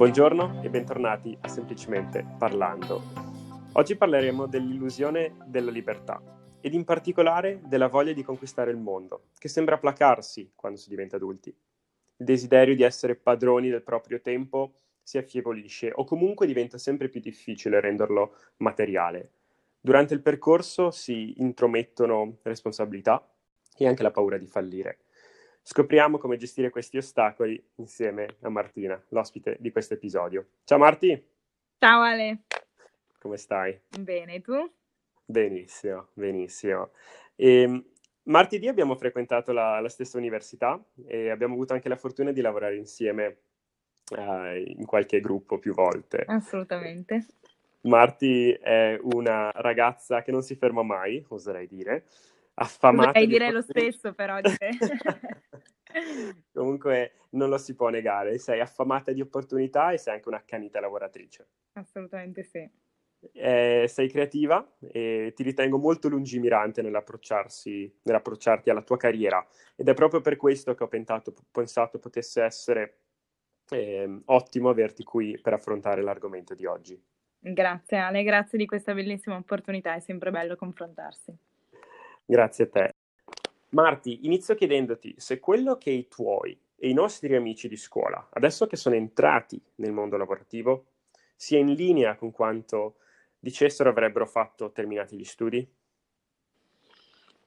Buongiorno e bentornati a Semplicemente Parlando. Oggi parleremo dell'illusione della libertà ed in particolare della voglia di conquistare il mondo, che sembra placarsi quando si diventa adulti. Il desiderio di essere padroni del proprio tempo si affievolisce o comunque diventa sempre più difficile renderlo materiale. Durante il percorso si intromettono responsabilità e anche la paura di fallire. Scopriamo come gestire questi ostacoli insieme a Martina, l'ospite di questo episodio. Ciao Marti! Ciao Ale! Come stai? Bene, tu? Benissimo, benissimo. E, ehm, martedì abbiamo frequentato la, la, stessa università e abbiamo avuto anche la fortuna di lavorare insieme uh, in qualche gruppo più volte. Assolutamente. Marti è una ragazza che non si ferma mai, oserei dire, affamata. Potrei dire lo stesso però di te. Comunque non lo si può negare, sei affamata di opportunità e sei anche un'accanita lavoratrice. Assolutamente sì. Eh, sei creativa e ti ritengo molto lungimirante nell'approcciarti alla tua carriera ed è proprio per questo che ho pensato, pensato potesse essere eh, ottimo averti qui per affrontare l'argomento di oggi. Grazie Ale, grazie di questa bellissima opportunità, è sempre bello confrontarsi. Grazie a te. Marti, inizio chiedendoti se quello che i tuoi e i nostri amici di scuola, adesso che sono entrati nel mondo lavorativo, sia in linea con quanto dicessero avrebbero fatto terminati gli studi?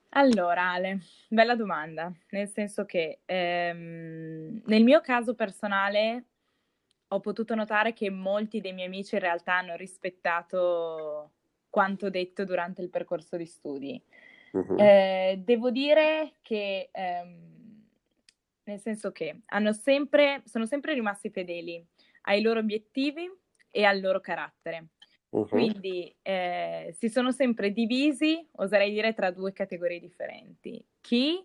Allora, Ale, bella domanda, nel senso che ehm, nel mio caso personale ho potuto notare che molti dei miei amici in realtà hanno rispettato quanto detto durante il percorso di studi. Uh-huh. Eh, devo dire che, ehm, nel senso che hanno sempre, sono sempre rimasti fedeli ai loro obiettivi e al loro carattere. Uh-huh. Quindi eh, si sono sempre divisi, oserei dire, tra due categorie differenti. Chi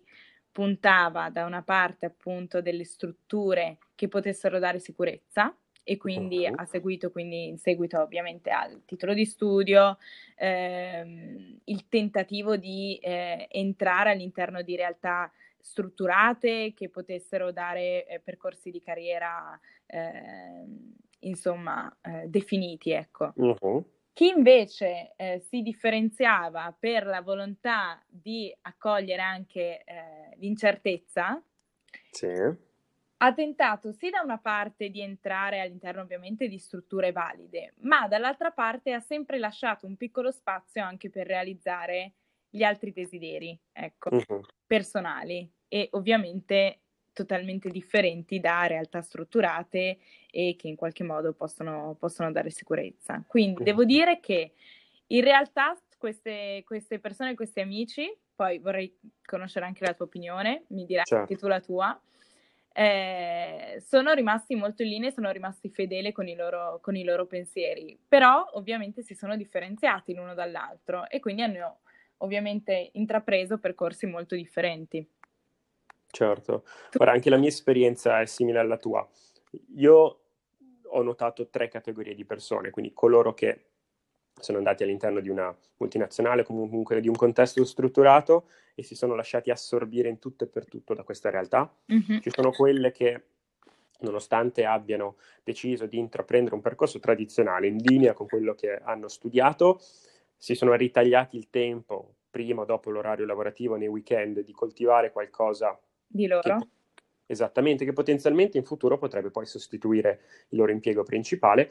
puntava da una parte appunto delle strutture che potessero dare sicurezza e quindi uh-huh. ha seguito quindi in seguito ovviamente al titolo di studio ehm, il tentativo di eh, entrare all'interno di realtà strutturate che potessero dare eh, percorsi di carriera eh, insomma definiti ecco uh-huh. Chi invece eh, si differenziava per la volontà di accogliere anche eh, l'incertezza, sì ha tentato sì da una parte di entrare all'interno ovviamente di strutture valide, ma dall'altra parte ha sempre lasciato un piccolo spazio anche per realizzare gli altri desideri, ecco, uh-huh. personali e ovviamente totalmente differenti da realtà strutturate e che in qualche modo possono, possono dare sicurezza. Quindi uh-huh. devo dire che in realtà queste, queste persone, questi amici, poi vorrei conoscere anche la tua opinione, mi dirai certo. anche tu la tua, eh, sono rimasti molto in linea e sono rimasti fedeli con i, loro, con i loro pensieri, però ovviamente si sono differenziati l'uno dall'altro e quindi hanno ovviamente intrapreso percorsi molto differenti. Certo, ora anche la mia esperienza è simile alla tua. Io ho notato tre categorie di persone, quindi coloro che sono andati all'interno di una multinazionale, comunque di un contesto strutturato e si sono lasciati assorbire in tutto e per tutto da questa realtà. Mm-hmm. Ci sono quelle che, nonostante abbiano deciso di intraprendere un percorso tradizionale in linea con quello che hanno studiato, si sono ritagliati il tempo, prima o dopo l'orario lavorativo, nei weekend, di coltivare qualcosa di loro. Che, esattamente, che potenzialmente in futuro potrebbe poi sostituire il loro impiego principale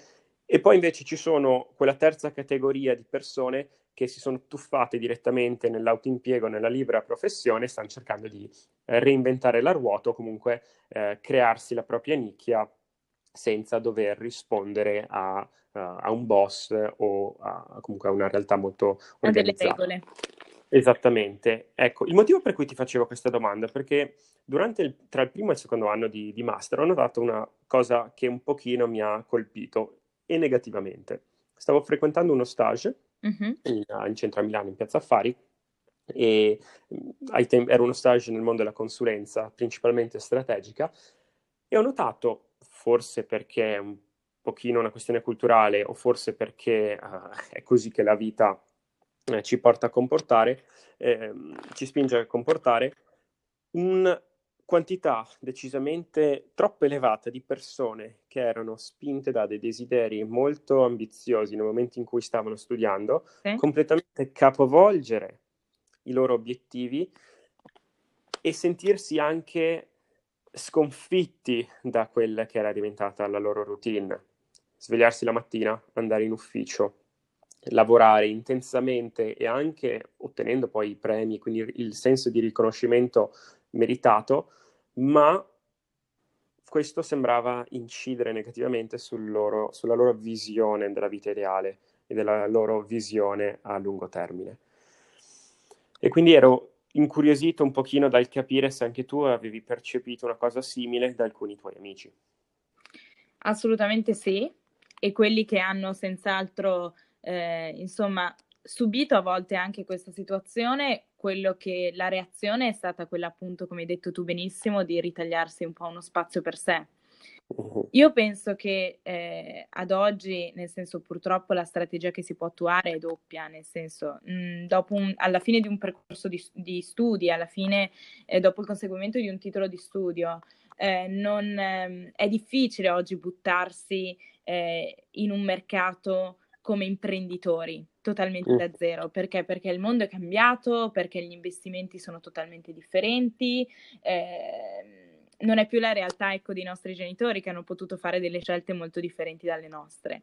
e poi invece ci sono quella terza categoria di persone che si sono tuffate direttamente nell'autoimpiego, nella libera professione, e stanno cercando di eh, reinventare la ruota o comunque eh, crearsi la propria nicchia senza dover rispondere a, uh, a un boss o a, comunque a una realtà molto organizzata. A delle regole. Esattamente. Ecco, il motivo per cui ti facevo questa domanda è perché durante il, tra il primo e il secondo anno di, di master ho notato una cosa che un pochino mi ha colpito e negativamente. Stavo frequentando uno stage uh-huh. in, in, centro a Milano, in Piazza Affari, e ai tempi era uno stage nel mondo della consulenza, principalmente strategica, e ho notato, forse perché è un pochino una questione culturale o forse perché uh, è così che la vita eh, ci porta a comportare, eh, ci spinge a comportare, un quantità decisamente troppo elevata di persone che erano spinte da dei desideri molto ambiziosi nel momento in cui stavano studiando, sì. completamente capovolgere i loro obiettivi e sentirsi anche sconfitti da quella che era diventata la loro routine. Svegliarsi la mattina, andare in ufficio, lavorare intensamente e anche ottenendo poi i premi, quindi il senso di riconoscimento meritato, ma questo sembrava incidere negativamente sul loro, sulla loro visione della vita ideale e della loro visione a lungo termine. E quindi ero incuriosito un pochino dal capire se anche tu avevi percepito una cosa simile da alcuni tuoi amici. Assolutamente sì, e quelli che hanno senz'altro, eh, insomma, subito a volte anche questa situazione, quello che la reazione è stata quella appunto, come hai detto tu benissimo, di ritagliarsi un po' uno spazio per sé. Uh-huh. Io penso che eh, ad oggi, nel senso purtroppo la strategia che si può attuare è doppia, nel senso mh, dopo un, alla fine di un percorso di, di studi, alla fine eh, dopo il conseguimento di un titolo di studio, eh, non, ehm, è difficile oggi buttarsi eh, in un mercato come imprenditori totalmente da zero. Perché? Perché il mondo è cambiato, perché gli investimenti sono totalmente differenti. Eh, non è più la realtà ecco, dei nostri genitori che hanno potuto fare delle scelte molto differenti dalle nostre.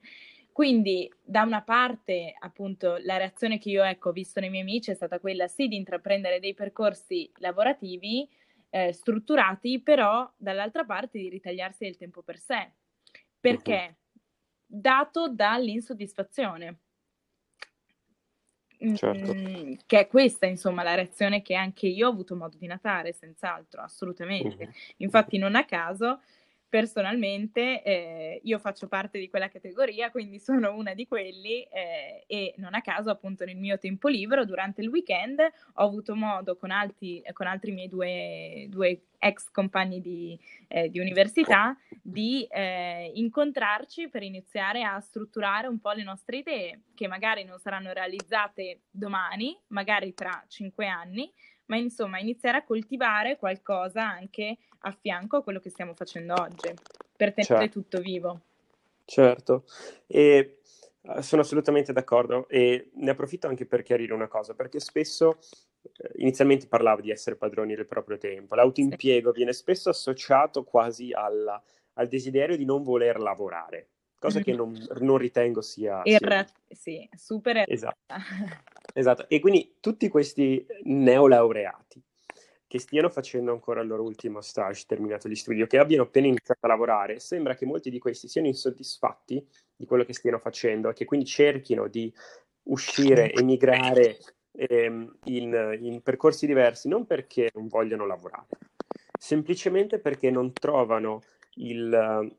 Quindi, da una parte, appunto, la reazione che io ecco, ho visto nei miei amici è stata quella sì di intraprendere dei percorsi lavorativi eh, strutturati, però dall'altra parte di ritagliarsi del tempo per sé. Perché? Dato dall'insoddisfazione. Certo. Mm, che è questa, insomma, la reazione che anche io ho avuto modo di notare, senz'altro, assolutamente. Uh-huh. Infatti, non a caso, personalmente eh, io faccio parte di quella categoria, quindi sono una di quelli eh, e non a caso appunto nel mio tempo libero durante il weekend ho avuto modo con, altri, con altri miei due, due ex compagni di, eh, di università di eh, incontrarci per iniziare a strutturare un po' le nostre idee che magari non saranno realizzate domani, magari tra cinque anni, ma insomma iniziare a coltivare qualcosa anche a fianco a quello che stiamo facendo oggi, per tenere certo. tutto vivo. Certo, e eh, sono assolutamente d'accordo e ne approfitto anche per chiarire una cosa, perché spesso eh, inizialmente parlavo di essere padroni del proprio tempo, l'autoimpiego sì. viene spesso associato quasi alla, al desiderio di non voler lavorare, cosa che non, non ritengo sia... Erra- sia... Sì, super esatto. esatto. E quindi tutti questi neolaureati che stiano facendo ancora il loro ultimo stage terminato gli studi o che abbiano appena iniziato a lavorare, sembra che molti di questi siano insoddisfatti di quello che stiano facendo e che quindi cerchino di uscire, emigrare ehm, in, in percorsi diversi, non perché non vogliono lavorare, semplicemente perché non trovano il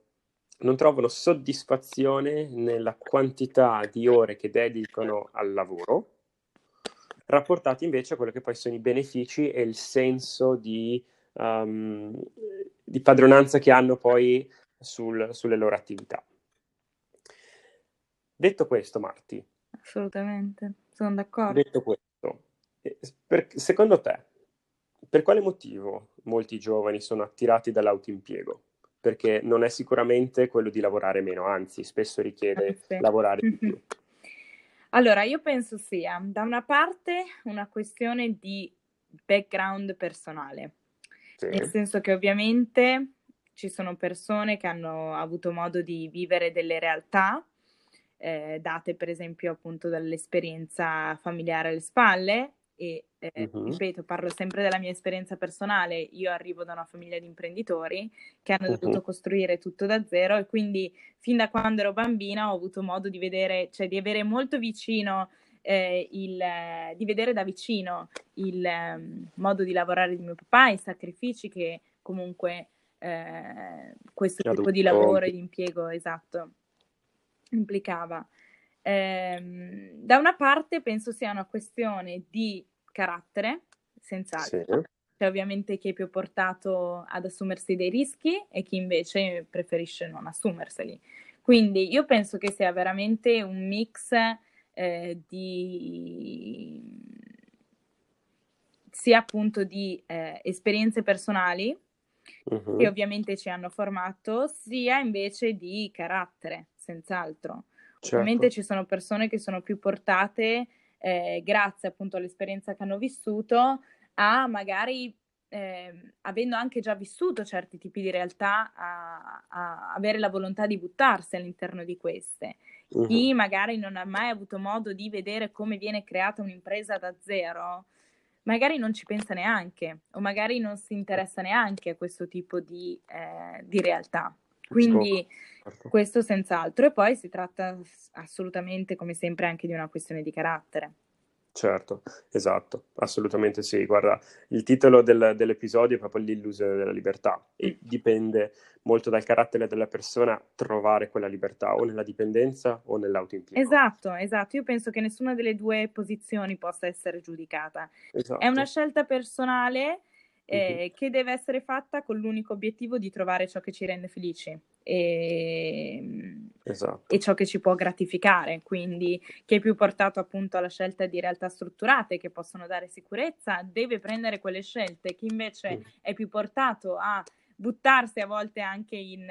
non trovano soddisfazione nella quantità di ore che dedicano al lavoro, rapportati invece a quello che poi sono i benefici e il senso di, um, di padronanza che hanno poi sul, sulle loro attività. Detto questo, Marti. Assolutamente, sono d'accordo. Detto questo, eh, per, secondo te, per quale motivo molti giovani sono attirati dall'autoimpiego? perché non è sicuramente quello di lavorare meno, anzi spesso richiede ah, sì. lavorare di più. Allora, io penso sia da una parte una questione di background personale, sì. nel senso che ovviamente ci sono persone che hanno avuto modo di vivere delle realtà eh, date per esempio appunto dall'esperienza familiare alle spalle e eh, uh-huh. ripeto, parlo sempre della mia esperienza personale, io arrivo da una famiglia di imprenditori che hanno uh-huh. dovuto costruire tutto da zero e quindi fin da quando ero bambina ho avuto modo di vedere, cioè di avere molto vicino eh, il, di vedere da vicino il um, modo di lavorare di mio papà, i sacrifici che comunque eh, questo tipo di lavoro e di impiego esatto implicava. Eh, da una parte penso sia una questione di carattere, senz'altro. Sì. C'è ovviamente chi è più portato ad assumersi dei rischi e chi invece preferisce non assumerseli. Quindi io penso che sia veramente un mix eh, di sia appunto di eh, esperienze personali uh-huh. che ovviamente ci hanno formato, sia invece di carattere, senz'altro. Certo. Ovviamente ci sono persone che sono più portate, eh, grazie appunto all'esperienza che hanno vissuto, a magari eh, avendo anche già vissuto certi tipi di realtà, a, a, avere la volontà di buttarsi all'interno di queste. Uh-huh. Chi magari non ha mai avuto modo di vedere come viene creata un'impresa da zero, magari non ci pensa neanche o magari non si interessa neanche a questo tipo di, eh, di realtà. Quindi certo. questo senz'altro. E poi si tratta assolutamente, come sempre, anche di una questione di carattere. Certo, esatto, assolutamente sì. Guarda, il titolo del, dell'episodio è proprio l'illusione della libertà e mm. dipende molto dal carattere della persona trovare quella libertà o nella dipendenza o nell'autoimpiego. Esatto, esatto. Io penso che nessuna delle due posizioni possa essere giudicata. Esatto. È una scelta personale eh, che deve essere fatta con l'unico obiettivo di trovare ciò che ci rende felici e, esatto. e ciò che ci può gratificare, quindi chi è più portato appunto alla scelta di realtà strutturate che possono dare sicurezza deve prendere quelle scelte, chi invece uh-huh. è più portato a buttarsi a volte anche in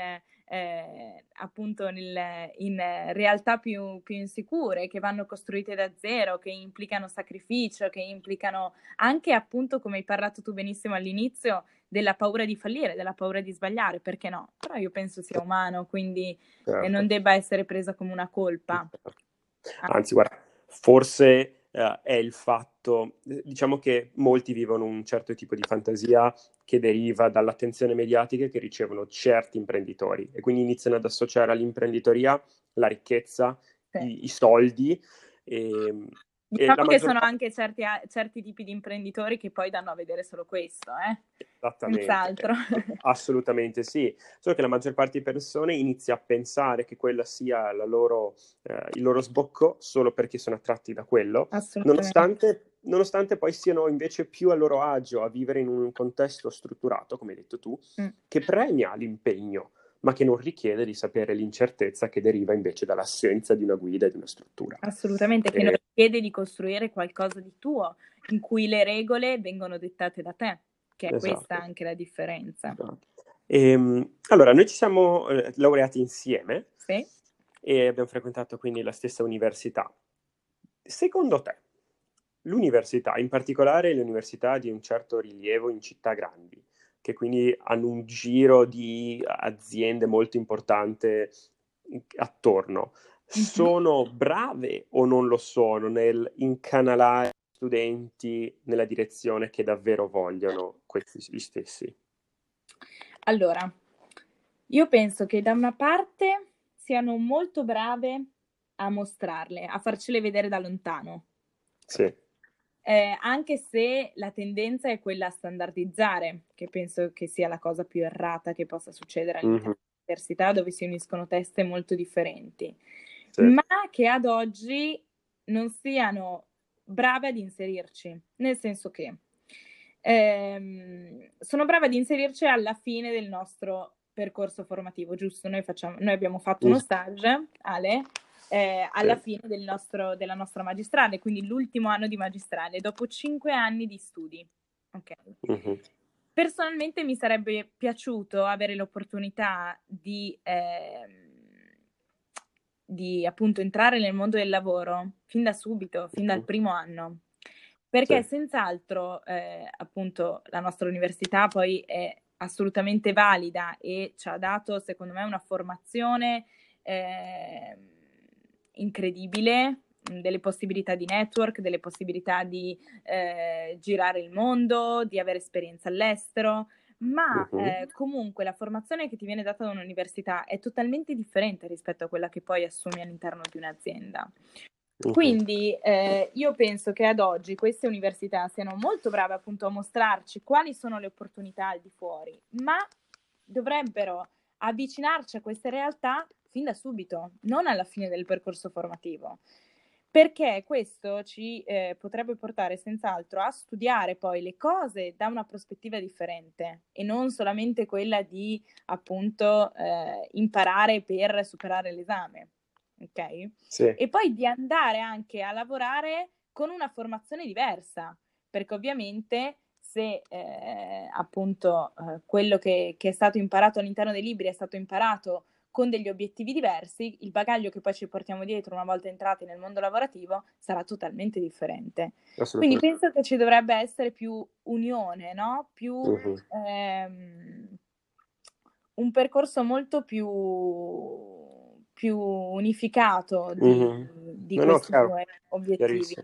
eh, appunto nel, in realtà più, più, insicure, che vanno costruite da zero, che implicano sacrificio, che implicano anche appunto, come hai parlato tu benissimo all'inizio, della paura di fallire, della paura di sbagliare, perché no? Però io penso sia umano, quindi certo. eh, non debba essere presa come una colpa. Anzi, guarda, forse eh, è il fatto, diciamo che molti vivono un certo tipo di fantasia che deriva dall'attenzione mediatica che ricevono certi imprenditori e quindi iniziano ad associare all'imprenditoria la ricchezza, sì. i, i, soldi e, Diciamo che maggior... sono anche certi, certi, tipi di imprenditori che poi danno a vedere solo questo, eh? Esattamente. Assolutamente sì. Solo che la maggior parte di persone inizia a pensare che quella sia loro, eh, il loro sbocco solo perché sono attratti da quello, nonostante, nonostante, poi siano invece più a loro agio a vivere in un contesto strutturato, come hai detto tu, mm. che premia l'impegno ma che non richiede di sapere l'incertezza che deriva invece dall'assenza di una guida e di una struttura. Assolutamente, che non richiede di costruire qualcosa di tuo, in cui le regole vengono dettate da te, che è esatto. questa anche la differenza. Esatto. E, ehm, allora, noi ci siamo eh, laureati insieme sì. e abbiamo frequentato quindi la stessa università. Secondo te, l'università, in particolare le università di un certo rilievo in città grandi, che quindi hanno un giro di aziende molto importante attorno. Sono brave o non lo sono nel incanalare studenti nella direzione che davvero vogliono questi gli stessi? Allora, io penso che da una parte siano molto brave a mostrarle, a farcele vedere da lontano. Sì eh, anche se la tendenza è quella a standardizzare, che penso che sia la cosa più errata che possa succedere all'interno mm-hmm. dell'università, dove si uniscono teste molto differenti, sì. ma che ad oggi non siano brave ad inserirci, nel senso che ehm, sono brave ad inserirci alla fine del nostro percorso formativo, giusto? Noi, facciamo, noi abbiamo fatto uno stage, Ale, eh, alla sì. fine del nostro, della nostra magistrale, quindi l'ultimo anno di magistrale, dopo cinque anni di studi. Okay. Uh-huh. Personalmente mi sarebbe piaciuto avere l'opportunità di, eh, di appunto entrare nel mondo del lavoro fin da subito, fin dal primo anno, perché sì. senz'altro eh, appunto la nostra università poi è assolutamente valida e ci ha dato secondo me una formazione eh, incredibile, mm, delle possibilità di network, delle possibilità di eh, girare il mondo, di avere esperienza all'estero, ma uh-huh. eh, comunque la formazione che ti viene data da un'università è totalmente differente rispetto a quella che poi assumi all'interno di un'azienda. Uh-huh. Quindi eh, io penso che ad oggi queste università siano molto brave appunto a mostrarci quali sono le opportunità al di fuori, ma dovrebbero avvicinarci a queste realtà fin da subito, non alla fine del percorso formativo, perché questo ci eh, potrebbe portare senz'altro a studiare poi le cose da una prospettiva differente e non solamente quella di appunto eh, imparare per superare l'esame. Ok? Sì. E poi di andare anche a lavorare con una formazione diversa, perché ovviamente se eh, appunto eh, quello che, che, è stato imparato all'interno dei libri è stato imparato con degli obiettivi diversi, il bagaglio che poi ci portiamo dietro una volta entrati nel mondo lavorativo sarà totalmente differente. Quindi penso che ci dovrebbe essere più unione, no? Più uh-huh. ehm, un percorso molto più, più unificato di, uh-huh. di no, questi no, due obiettivi.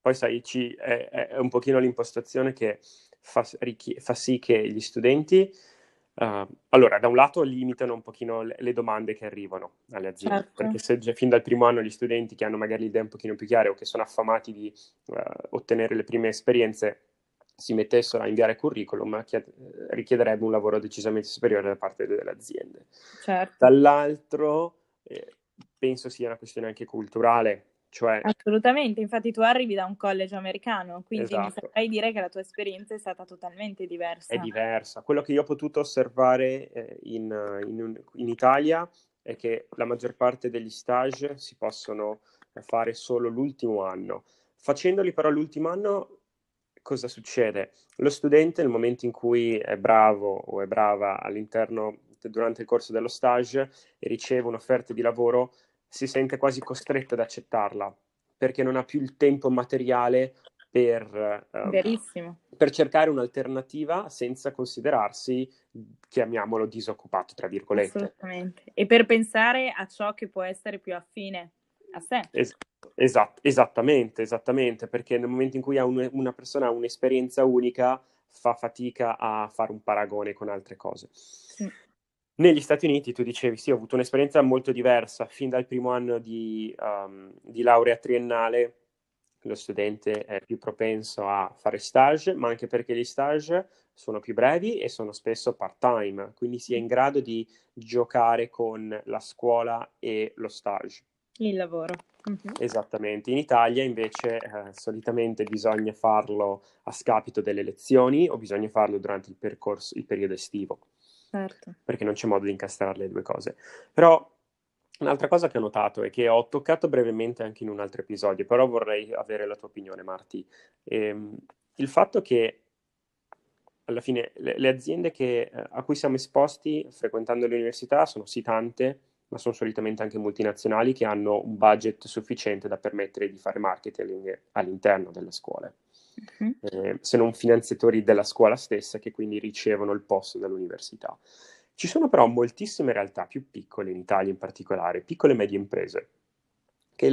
Poi sai, ci, è, è, un pochino l'impostazione che fa, fa sì che gli studenti Uh, allora, da un lato limitano un pochino le, le domande che arrivano alle aziende, certo. perché se già fin dal primo anno gli studenti che hanno magari le idee un pochino più chiare o che sono affamati di uh, ottenere le prime esperienze si mettessero a inviare curriculum, chied- richiederebbe un lavoro decisamente superiore da parte delle aziende. Certo. Dall'altro, eh, penso sia una questione anche culturale, cioè... Assolutamente, infatti tu arrivi da un college americano, quindi esatto. mi saprai dire che la tua esperienza è stata totalmente diversa. È diversa. Quello che io ho potuto osservare eh, in, in, in, Italia è che la maggior parte degli stage si possono fare solo l'ultimo anno. Facendoli però l'ultimo anno, cosa succede? Lo studente nel momento in cui è bravo o è brava all'interno, durante il corso dello stage e riceve un'offerta di lavoro, si sente quasi costretto ad accettarla perché non ha più il tempo materiale per, um, per, cercare un'alternativa senza considerarsi, chiamiamolo, disoccupato, tra virgolette. Assolutamente. E per pensare a ciò che può essere più affine a sé. Es- esat- esattamente, esattamente, perché nel momento in cui un- una persona ha un'esperienza unica, fa fatica a fare un paragone con altre cose. Sì. Negli Stati Uniti tu dicevi sì, ho avuto un'esperienza molto diversa, fin dal primo anno di, um, di laurea triennale lo studente è più propenso a fare stage, ma anche perché gli stage sono più brevi e sono spesso part-time, quindi si è in grado di giocare con la scuola e lo stage. Il lavoro. Uh-huh. Esattamente. In Italia invece eh, solitamente bisogna farlo a scapito delle lezioni o bisogna farlo durante il percorso, il periodo estivo certo. perché non c'è modo di incastrare le due cose. Però un'altra cosa che ho notato è che ho toccato brevemente anche in un altro episodio, però vorrei avere la tua opinione, Marti. Ehm, il fatto che alla fine le, le aziende che, eh, a cui siamo esposti frequentando le università sono sì tante, ma sono solitamente anche multinazionali che hanno un budget sufficiente da permettere di fare marketing all'interno delle scuole uh-huh. eh, se non finanziatori della scuola stessa che quindi ricevono il posto dall'università. Ci sono però moltissime realtà più piccole in Italia in particolare, piccole e medie imprese,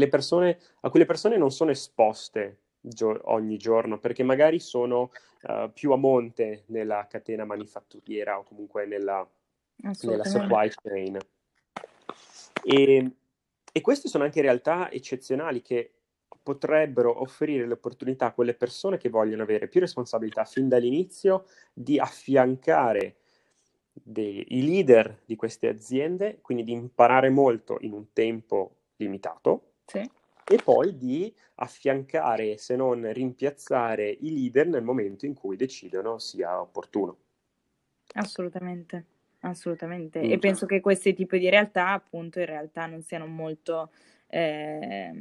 persone, a cui le persone non sono esposte gio- ogni giorno perché magari sono uh, più a monte nella catena manifatturiera o comunque nella, nella supply chain. E, e queste sono anche realtà eccezionali che potrebbero offrire l'opportunità a quelle persone che vogliono avere più responsabilità fin dall'inizio di affiancare dei, i leader di queste aziende, quindi di imparare molto in un tempo limitato sì. e poi di affiancare, se non rimpiazzare i leader nel momento in cui decidono sia opportuno. Assolutamente, assolutamente. Mm. E penso che questi tipi di realtà, appunto, in realtà non siano molto... Eh,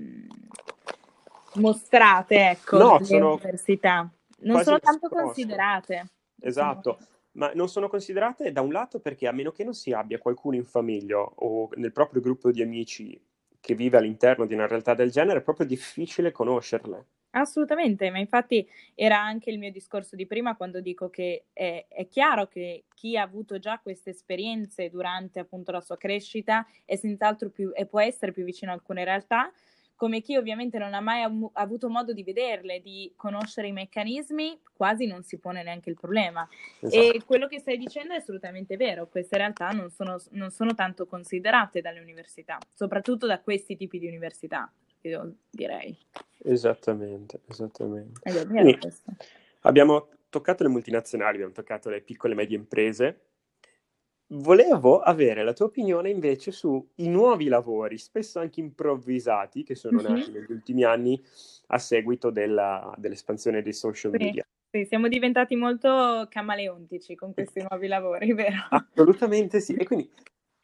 mostrate, ecco, no, le università. Non sono tanto considerate. Esatto, ma non sono considerate da un lato perché a meno che non si abbia qualcuno in famiglia o nel proprio gruppo di amici che vive all'interno di una realtà del genere, è proprio difficile conoscerle. Assolutamente, ma infatti era anche il mio discorso di prima quando dico che è, è, chiaro che chi ha avuto già queste esperienze durante appunto la sua crescita è senz'altro più e può essere più vicino a alcune realtà, come chi ovviamente non ha mai av- avuto modo di vederle, di conoscere i meccanismi, quasi non si pone neanche il problema. Esatto. E quello che stai dicendo è assolutamente vero, queste realtà non sono, non sono tanto considerate dalle università, soprattutto da questi tipi di università, direi. Esattamente, esattamente. Quindi, abbiamo toccato le multinazionali, abbiamo toccato le piccole e medie imprese, Volevo avere la tua opinione invece sui nuovi lavori, spesso anche improvvisati, che sono mm-hmm. nati negli ultimi anni a seguito della, dell'espansione dei social sì, media. Sì, siamo diventati molto camaleontici con questi nuovi lavori, vero? Assolutamente sì. E quindi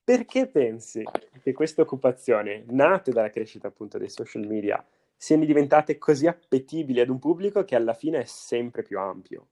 perché pensi che queste occupazioni, nate dalla crescita appunto dei social media, siano diventate così appetibili ad un pubblico che alla fine è sempre più ampio?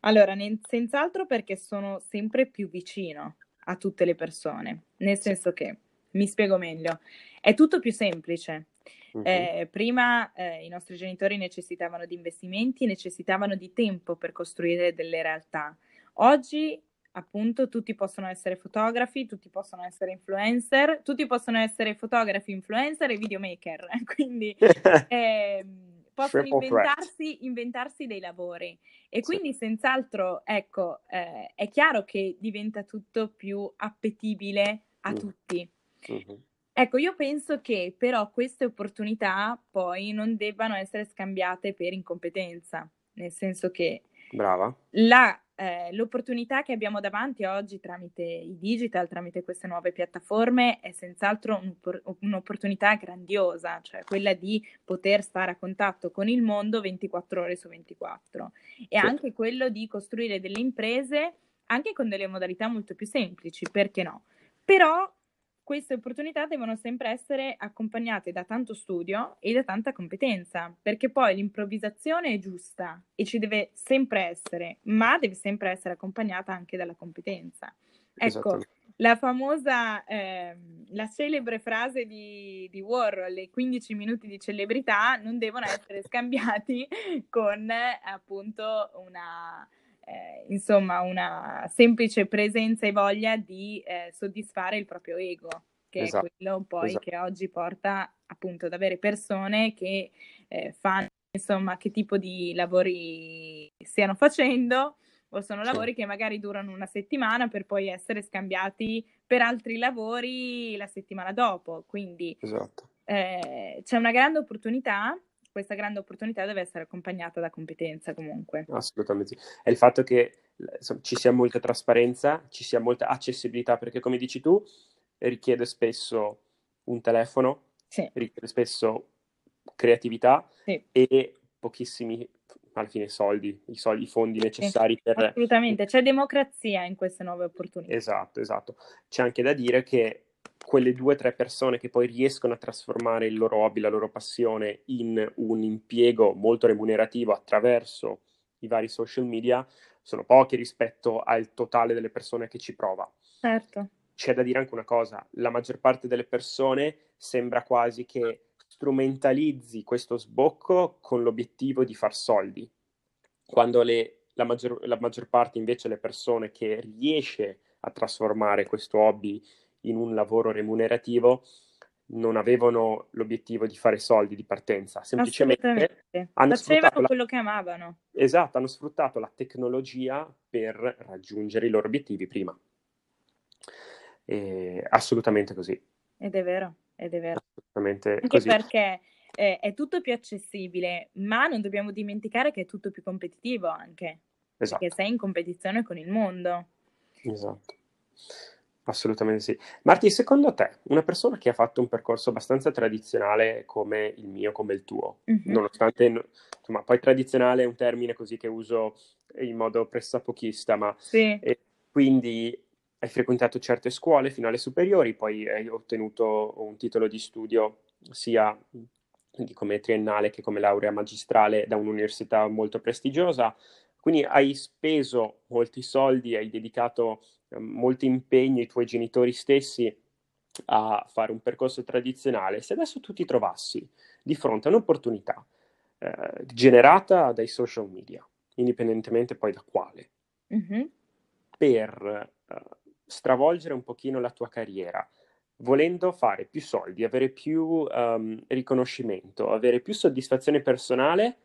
Allora, ne- senz'altro perché sono sempre più vicino a tutte le persone, nel senso che, mi spiego meglio, è tutto più semplice. Mhm. Eh, prima eh, i nostri genitori necessitavano di investimenti, necessitavano di tempo per costruire delle realtà. Oggi, appunto, tutti possono essere fotografi, tutti possono essere influencer, tutti possono essere fotografi, influencer e videomaker. Quindi ehm, possono inventarsi, inventarsi dei lavori. E Sì. quindi, senz'altro, ecco, eh, è chiaro che diventa tutto più appetibile a Mm. tutti. Mhm. Ecco, io penso che però queste opportunità poi non debbano essere scambiate per incompetenza, nel senso che Brava. la, eh, l'opportunità che abbiamo davanti oggi tramite i digital, tramite queste nuove piattaforme, è senz'altro un'oppor- un'opportunità grandiosa, cioè quella di poter stare a contatto con il mondo 24 ore su 24 e Sì. anche quello di costruire delle imprese anche con delle modalità molto più semplici, perché no? Però queste opportunità devono sempre essere accompagnate da tanto studio e da tanta competenza, perché poi l'improvvisazione è giusta e ci deve sempre essere, ma deve sempre essere accompagnata anche dalla competenza. Ecco, la famosa, ehm, la celebre frase di, di Warhol, i 15 minuti di celebrità non devono essere scambiati con eh, appunto una, eh, insomma, una semplice presenza e voglia di eh, soddisfare il proprio ego, che Esatto, è quello poi esatto. che oggi porta appunto ad avere persone che eh, fanno, insomma, che tipo di lavori stiano facendo o sono Sì. lavori che magari durano una settimana per poi essere scambiati per altri lavori la settimana dopo. Quindi Esatto. eh, c'è una grande opportunità, questa grande opportunità deve essere accompagnata da competenza comunque. Assolutamente sì. È il fatto che insomma, ci sia molta trasparenza, ci sia molta accessibilità, perché come dici tu, richiede spesso un telefono, Sì, richiede spesso creatività sì, e pochissimi, alla fine, soldi, i soldi, i fondi sì, necessari per... assolutamente. C'è democrazia in queste nuove opportunità. Esatto, esatto. C'è anche da dire che quelle due o tre persone che poi riescono a trasformare il loro hobby, la loro passione in un impiego molto remunerativo attraverso i vari social media sono pochi rispetto al totale delle persone che ci prova. Certo, C'è da dire anche una cosa, la maggior parte delle persone sembra quasi che strumentalizzi questo sbocco con l'obiettivo di far soldi, quando le- la maggior, la maggior parte invece le persone che riesce a trasformare questo hobby in un lavoro remunerativo non avevano l'obiettivo di fare soldi di partenza, semplicemente hanno sfruttato Facevano la, quello che amavano. esatto, hanno sfruttato la tecnologia per raggiungere i loro obiettivi prima. E assolutamente così, Ed è vero, ed è vero. assolutamente Anche così. perché eh, è tutto più accessibile, ma non dobbiamo dimenticare che è tutto più competitivo anche, perché Esatto, sei in competizione con il mondo. esatto. Assolutamente sì. Marti, secondo te, una persona che ha fatto un percorso abbastanza tradizionale come il mio, come il tuo, Mhm. nonostante, no- insomma, poi tradizionale è un termine così che uso in modo pressapochista, ma Sì, quindi hai frequentato certe scuole fino alle superiori, poi hai ottenuto un titolo di studio sia come triennale che come laurea magistrale da un'università molto prestigiosa. Quindi hai speso molti soldi, hai dedicato molto impegno ai tuoi genitori stessi a fare un percorso tradizionale. Se adesso tu ti trovassi di fronte a un'opportunità eh, generata dai social media, indipendentemente poi da quale, Mhm. per eh, stravolgere un pochino la tua carriera, volendo fare più soldi, avere più ehm, riconoscimento, avere più soddisfazione personale,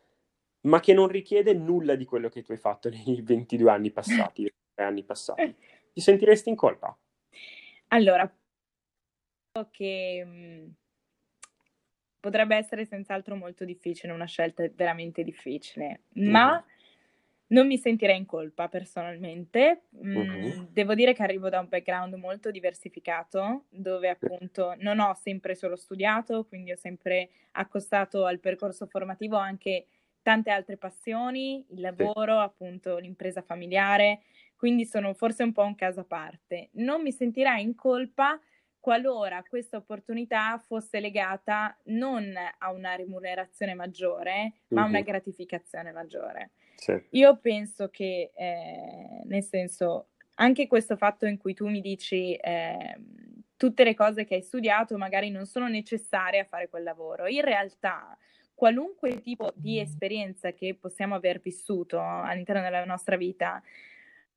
ma che non richiede nulla di quello che tu hai fatto nei 22 anni passati, 23 anni passati. Ti sentiresti in colpa? Allora, che mh, potrebbe essere senz'altro molto difficile, una scelta veramente difficile, ma Mhm, non mi sentirei in colpa personalmente. Mm, mhm, devo dire che arrivo da un background molto diversificato, dove appunto non ho sempre solo studiato, quindi ho sempre accostato al percorso formativo anche tante altre passioni, il lavoro, appunto l'impresa familiare, quindi sono forse un po' un caso a parte. Non mi sentirei in colpa qualora questa opportunità fosse legata non a una remunerazione maggiore, ma a una mhm, gratificazione maggiore. Sì. Io penso che, eh, nel senso, anche questo fatto in cui tu mi dici eh, tutte le cose che hai studiato magari non sono necessarie a fare quel lavoro, in realtà qualunque tipo di esperienza che possiamo aver vissuto all'interno della nostra vita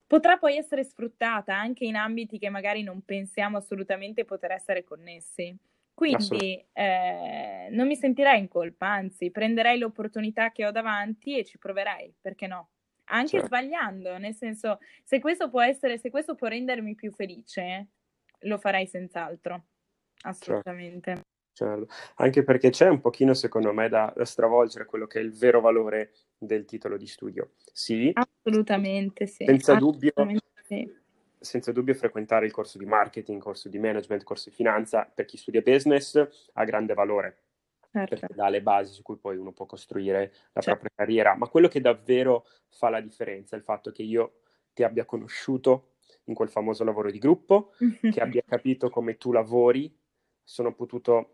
potrà poi essere sfruttata anche in ambiti che magari non pensiamo assolutamente poter essere connessi. Quindi eh, non mi sentirei in colpa, anzi prenderei l'opportunità che ho davanti e ci proverei, perché no? Anche certo. sbagliando, nel senso, se questo può essere, se questo può rendermi più felice, lo farei senz'altro, certo. assolutamente. Certo. Certo. Anche perché c'è un pochino, secondo me, da, da, stravolgere quello che è il vero valore del titolo di studio. Sì. Assolutamente sì. Senza Assolutamente dubbio. Sì. Senza dubbio frequentare il corso di marketing, corso di management, corso di finanza, per chi studia business ha grande valore. Certo. Perché dà le basi su cui poi uno può costruire la certo. propria carriera. Ma quello che davvero fa la differenza è il fatto che io ti abbia conosciuto in quel famoso lavoro di gruppo, che abbia capito come tu lavori, sono potuto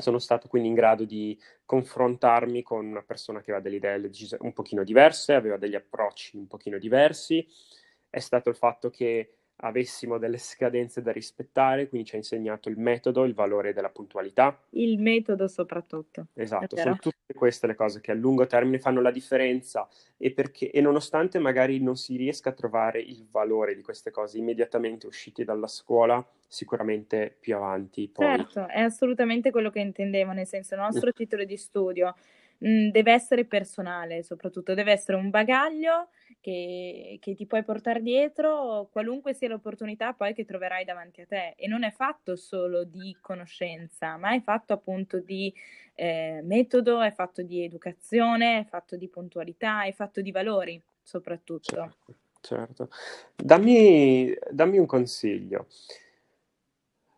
sono stato quindi in grado di confrontarmi con una persona che aveva delle idee un pochino diverse, aveva degli approcci un pochino diversi. È stato il fatto che avessimo delle scadenze da rispettare, quindi ci ha insegnato il metodo, il valore della puntualità. Il metodo soprattutto. Esatto, sono tutte queste le cose che a lungo termine fanno la differenza e, perché, e nonostante magari non si riesca a trovare il valore di queste cose immediatamente usciti dalla scuola, sicuramente più avanti. Poi... Certo, è assolutamente quello che intendevo, nel senso il nostro titolo di studio mh, mm, deve essere personale, soprattutto deve essere un bagaglio che, che, ti puoi portare dietro qualunque sia l'opportunità poi che troverai davanti a te e non è fatto solo di conoscenza, ma è fatto appunto di eh, metodo, è fatto di educazione, è fatto di puntualità, è fatto di valori soprattutto. Certo, certo. Dammi, dammi un consiglio.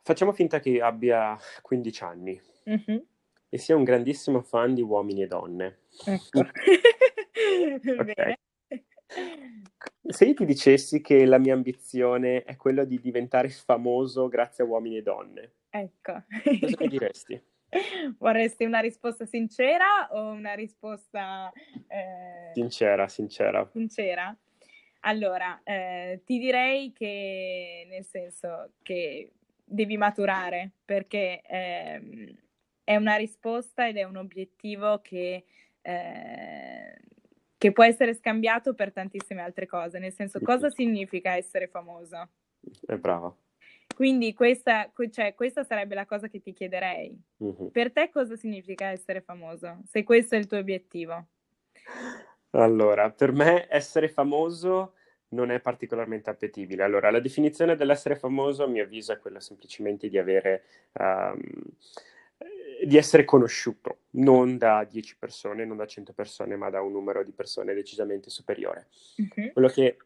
Facciamo finta che abbia 15 anni mm-hmm. e sia un grandissimo fan di uomini e donne. Ecco. okay. Se io ti dicessi che la mia ambizione è quella di diventare famoso grazie a uomini e donne, ecco. cosa mi diresti? Vorresti una risposta sincera o una risposta... Eh... Sincera, sincera. Sincera? Allora, eh, ti direi che nel senso che devi maturare perché eh, è una risposta ed è un obiettivo che eh, che può essere scambiato per tantissime altre cose, nel senso cosa significa essere famoso? È brava. Quindi questa, cioè, questa, sarebbe la cosa che ti chiederei. Uh-huh. Per te cosa significa essere famoso, se questo è il tuo obiettivo? Allora, per me essere famoso non è particolarmente appetibile. Allora, la definizione dell'essere famoso, a mio avviso, è quella semplicemente di avere... Um, di essere conosciuto, non da 10 persone, non da 100 persone, ma da un numero di persone decisamente superiore. Uh-huh. Quello che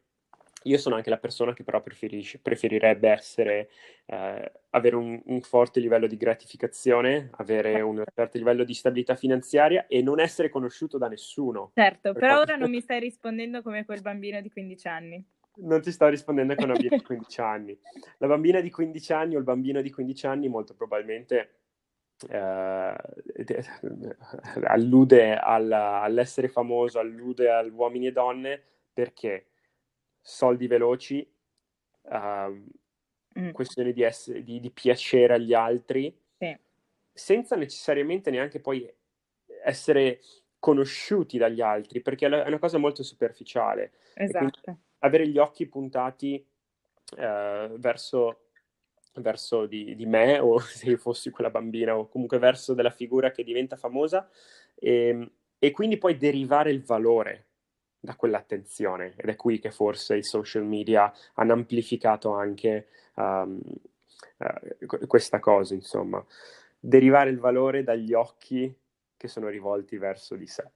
io sono anche la persona che però preferirebbe essere, eh, avere un, un, forte livello di gratificazione, avere un certo livello di stabilità finanziaria e non essere conosciuto da nessuno. Certo, per però ora non mi stai rispondendo come quel bambino di 15 anni. Non ti sto rispondendo come una bambina di 15 anni. La bambina di 15 anni o il bambino di 15 anni molto probabilmente eh, allude alla, all'essere famoso, allude agli uomini e donne perché soldi veloci, uh, mm. questione di, essere, di, di, piacere agli altri, sì. senza necessariamente neanche poi essere conosciuti dagli altri, perché è una cosa molto superficiale. Esatto. Avere gli occhi puntati uh, verso verso di, di, me o se io fossi quella bambina o comunque verso della figura che diventa famosa e, ehm, e quindi poi derivare il valore da quell'attenzione ed è qui che forse i social media hanno amplificato anche um, uh, questa cosa, insomma, derivare il valore dagli occhi che sono rivolti verso di sé.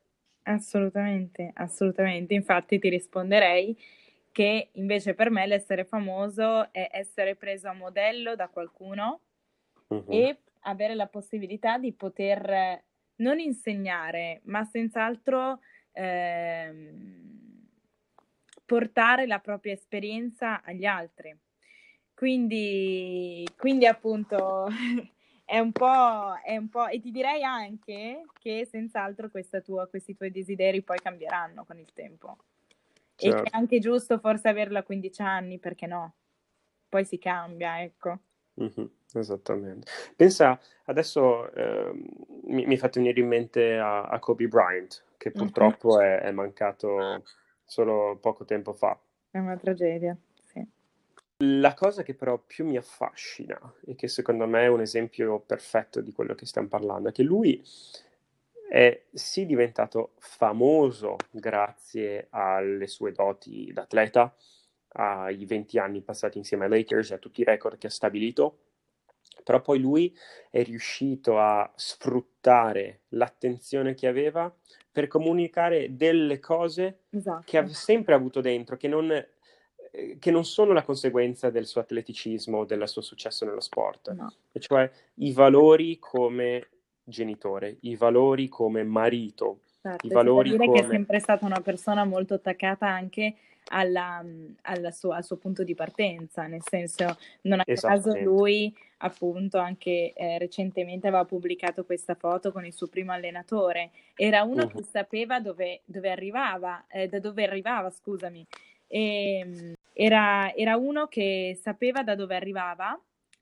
Assolutamente, assolutamente. Infatti ti risponderei che invece per me l'essere famoso è essere preso a modello da qualcuno uh-huh. e avere la possibilità di poter non insegnare, ma senz'altro eh, portare la propria esperienza agli altri. Quindi, quindi appunto è un, è un po', e ti direi anche che senz'altro tua, questi tuoi desideri poi cambieranno con il tempo. Certo. Che è anche giusto forse averlo a 15 anni, perché no? Poi si cambia, ecco. Mm-hmm, esattamente. Pensa, adesso eh, mi, mi fate venire in mente a, a Kobe Bryant, che purtroppo mm-hmm. è, è mancato solo poco tempo fa. È una tragedia. La cosa che però più mi affascina e che secondo me è un esempio perfetto di quello che stiamo parlando è che lui è sì diventato famoso grazie alle sue doti d'atleta, ai 20 anni passati insieme ai Lakers e a tutti i record che ha stabilito, però poi lui è riuscito a sfruttare l'attenzione che aveva per comunicare delle cose esatto. che ha sempre avuto dentro, che non eh, che non sono la conseguenza del suo atleticismo, del suo successo nello sport, no. e cioè i valori come genitore, i valori come marito, certo, i valori dire come... che è sempre stata una persona molto attaccata anche alla, alla sua, al suo punto di partenza, nel senso, non a caso lui appunto anche eh, recentemente aveva pubblicato questa foto con il suo primo allenatore, era uno uh-huh. che sapeva dove, dove arrivava, eh, da dove arrivava, scusami, e, ehm, era, era uno che sapeva da dove arrivava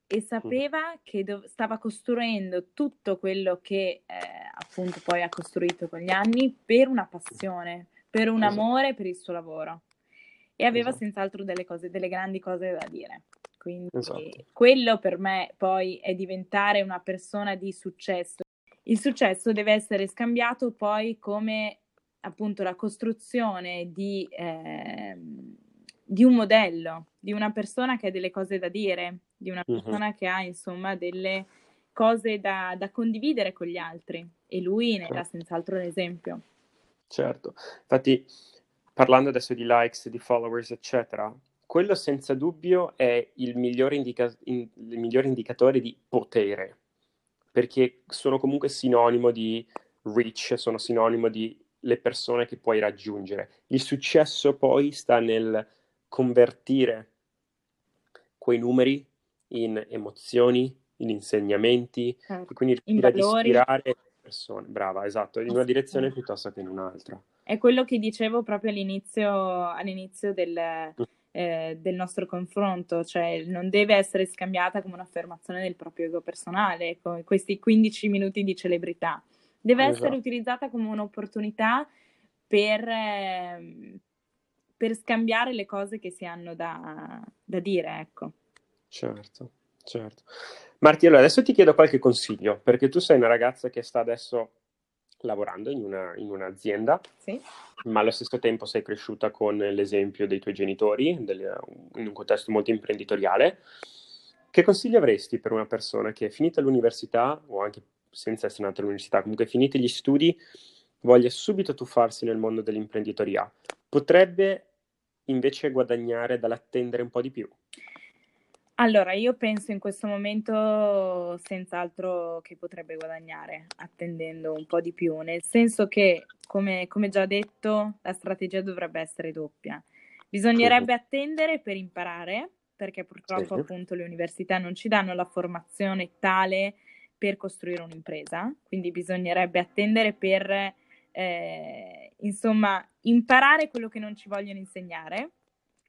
e sapeva che do- stava costruendo tutto quello che eh, appunto poi ha costruito con gli anni per una passione, per un esatto. amore per il suo lavoro e aveva esatto. senz'altro delle cose, delle grandi cose da dire. Quindi esatto. quello per me poi è diventare una persona di successo. Il successo deve essere scambiato poi come appunto la costruzione di, eh, di un modello, di una persona che ha delle cose da dire, di una persona uh-huh. che ha insomma delle cose da, da, condividere con gli altri e lui ne dà certo. senz'altro un esempio. Certo, infatti parlando adesso di likes, di followers, eccetera, quello senza dubbio è il migliore, indica- in, il migliore indicatore di potere, perché sono comunque sinonimo di reach, sono sinonimo di le persone che puoi raggiungere. Il successo poi sta nel convertire quei numeri in emozioni, in insegnamenti, certo. quindi riuscire ad ispirare le persone. Brava, esatto, in una direzione piuttosto che in un'altra. È quello che dicevo proprio all'inizio, all'inizio del, eh, del nostro confronto, cioè non deve essere scambiata come un'affermazione del proprio ego personale, con questi 15 minuti di celebrità. Deve esatto. essere utilizzata come un'opportunità per, eh, per scambiare le cose che si hanno da, da dire, ecco. Certo, certo. Marti, allora adesso ti chiedo qualche consiglio, perché tu sei una ragazza che sta adesso lavorando in, una, in un'azienda, sì. ma allo stesso tempo sei cresciuta con l'esempio dei tuoi genitori, del, in un contesto molto imprenditoriale. Che consigli avresti per una persona che è finita l'università o anche senza essere andata all'università, comunque finiti gli studi, voglia subito tuffarsi nel mondo dell'imprenditoria? Potrebbe invece guadagnare dall'attendere un po' di più? Allora, io penso in questo momento senz'altro che potrebbe guadagnare attendendo un po' di più, nel senso che, come, come già detto, la strategia dovrebbe essere doppia. Bisognerebbe uh-huh. attendere per imparare, perché purtroppo sì. appunto le università non ci danno la formazione tale per costruire un'impresa, quindi bisognerebbe attendere per eh, insomma imparare quello che non ci vogliono insegnare.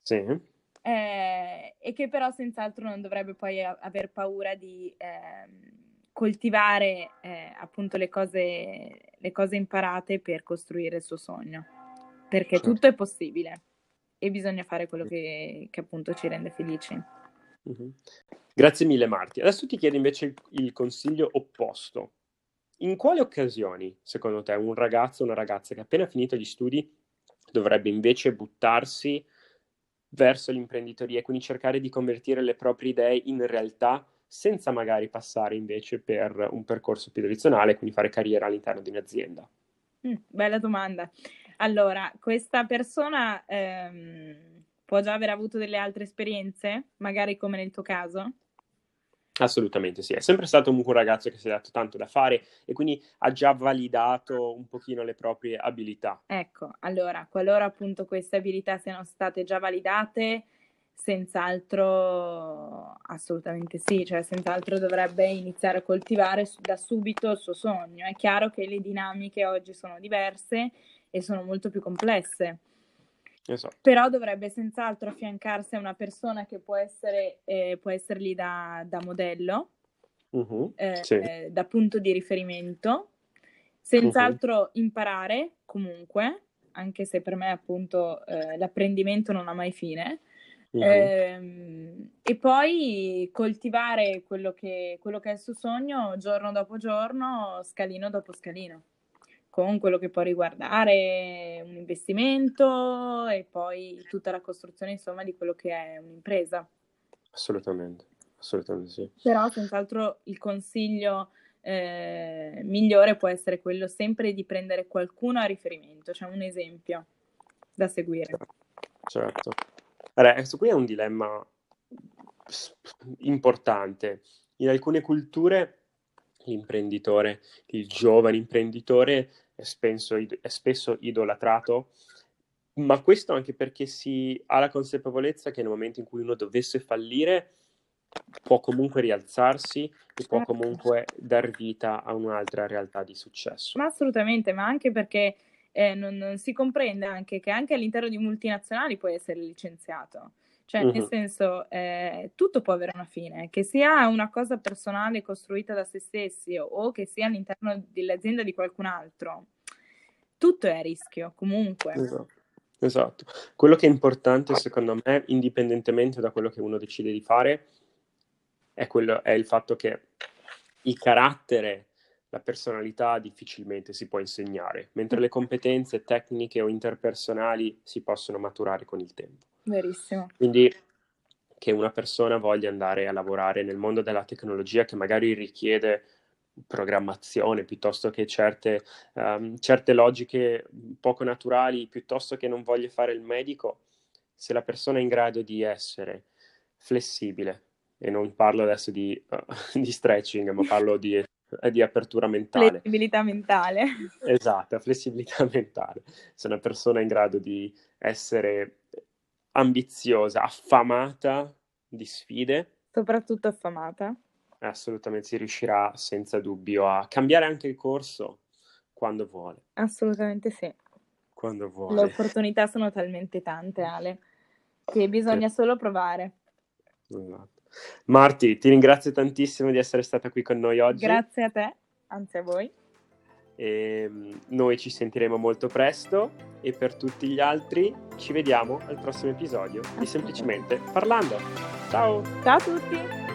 Sì eh, e che però senz'altro non dovrebbe poi a- aver paura di eh, coltivare eh, appunto le cose, le cose, imparate per costruire il suo sogno, perché certo. tutto è possibile e bisogna fare quello che, che appunto ci rende felici. Mm-hmm. Grazie mille Marti. Adesso ti chiedo invece il, il consiglio opposto. In quali occasioni, secondo te, un ragazzo o una ragazza che ha appena finito gli studi dovrebbe invece buttarsi verso l'imprenditoria e quindi cercare di convertire le proprie idee in realtà senza magari passare invece per un percorso più tradizionale, quindi fare carriera all'interno di un'azienda? Mm, bella domanda. Allora, questa persona ehm, può già aver avuto delle altre esperienze, magari come nel tuo caso? Assolutamente sì, è sempre stato un ragazzo che si è dato tanto da fare e quindi ha già validato un pochino le proprie abilità. Ecco, allora, qualora appunto queste abilità siano state già validate, senz'altro assolutamente sì, cioè senz'altro dovrebbe iniziare a coltivare da subito il suo sogno. È chiaro che le dinamiche oggi sono diverse e sono molto più complesse. Esatto. Però dovrebbe senz'altro affiancarsi a una persona che può essere, eh, può essere lì da, da modello, uh-huh, eh, sì. eh, da punto di riferimento, senz'altro uh-huh. imparare comunque, anche se per me appunto eh, l'apprendimento non ha mai fine, uh-huh. e poi coltivare quello che, quello che è il suo sogno giorno dopo giorno, scalino dopo scalino con quello che può riguardare un investimento e poi tutta la costruzione insomma di quello che è un'impresa. Assolutamente, assolutamente sì. Però senz'altro il consiglio eh, migliore può essere quello sempre di prendere qualcuno a riferimento, cioè un esempio da seguire. Certo. Allora, questo qui è un dilemma importante. In alcune culture l'imprenditore, il giovane imprenditore è, spenso, è spesso idolatrato, ma questo anche perché si ha la consapevolezza che nel momento in cui uno dovesse fallire può comunque rialzarsi e può certo. comunque dar vita a un'altra realtà di successo. Ma assolutamente, ma anche perché eh, non, non, si comprende anche che anche all'interno di multinazionali puoi essere licenziato. Cioè, uh-huh. nel senso, eh, tutto può avere una fine, che sia una cosa personale costruita da se stessi o che sia all'interno dell'azienda di qualcun altro. Tutto è a rischio, comunque. Esatto. esatto. Quello che è importante, secondo me, indipendentemente da quello che uno decide di fare, è, quello, è il fatto che il carattere, la personalità difficilmente si può insegnare, mentre le competenze tecniche o interpersonali si possono maturare con il tempo. Verissimo. Quindi che una persona voglia andare a lavorare nel mondo della tecnologia che magari richiede programmazione piuttosto che certe, um, certe logiche poco naturali, piuttosto che non voglia fare il medico, se la persona è in grado di essere flessibile, e non parlo adesso di, uh, di stretching, ma parlo di, uh, di, apertura mentale. Flessibilità mentale. Esatto, flessibilità mentale. Se una persona è in grado di essere ambiziosa, affamata di sfide. Soprattutto affamata. Assolutamente si riuscirà senza dubbio a cambiare anche il corso quando vuole. Assolutamente sì. Quando vuole. Le opportunità sono talmente tante, Ale, che bisogna solo provare. Esatto. Marti, ti ringrazio tantissimo di essere stata qui con noi oggi. Grazie a te, anzi a voi. E ehm, noi ci sentiremo molto presto e per tutti gli altri ci vediamo al prossimo episodio di Semplicemente Parlando. Ciao! Ciao a tutti!